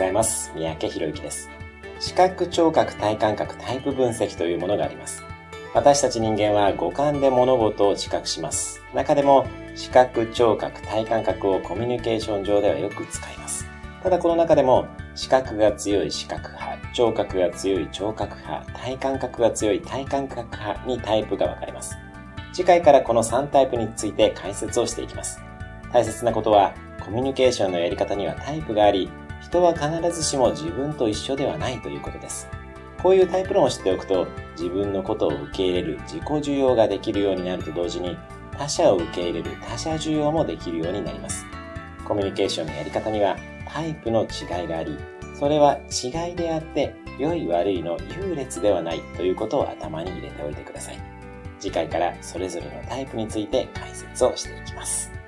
ざいます。三宅博之です。視覚、聴覚、体感覚、タイプ分析というものがあります。私たち人間は五感で物事を知覚します。中でも視覚、聴覚、体感覚をコミュニケーション上ではよく使います。ただこの中でも視覚が強い視覚派、聴覚が強い聴覚派、体感覚が強い体感覚派にタイプが分かれます。次回からこの3タイプについて解説をしていきます。大切なことはコミュニケーションのやり方にはタイプがあり、人は必ずしも自分と一緒ではないということです。こういうタイプ論を知っておくと、自分のことを受け入れる自己需要ができるようになると同時に、他者を受け入れる他者需要もできるようになります。コミュニケーションのやり方にはタイプの違いがあり、それは違いであって、良い悪いの優劣ではないということを頭に入れておいてください。次回からそれぞれのタイプについて解説をしていきます。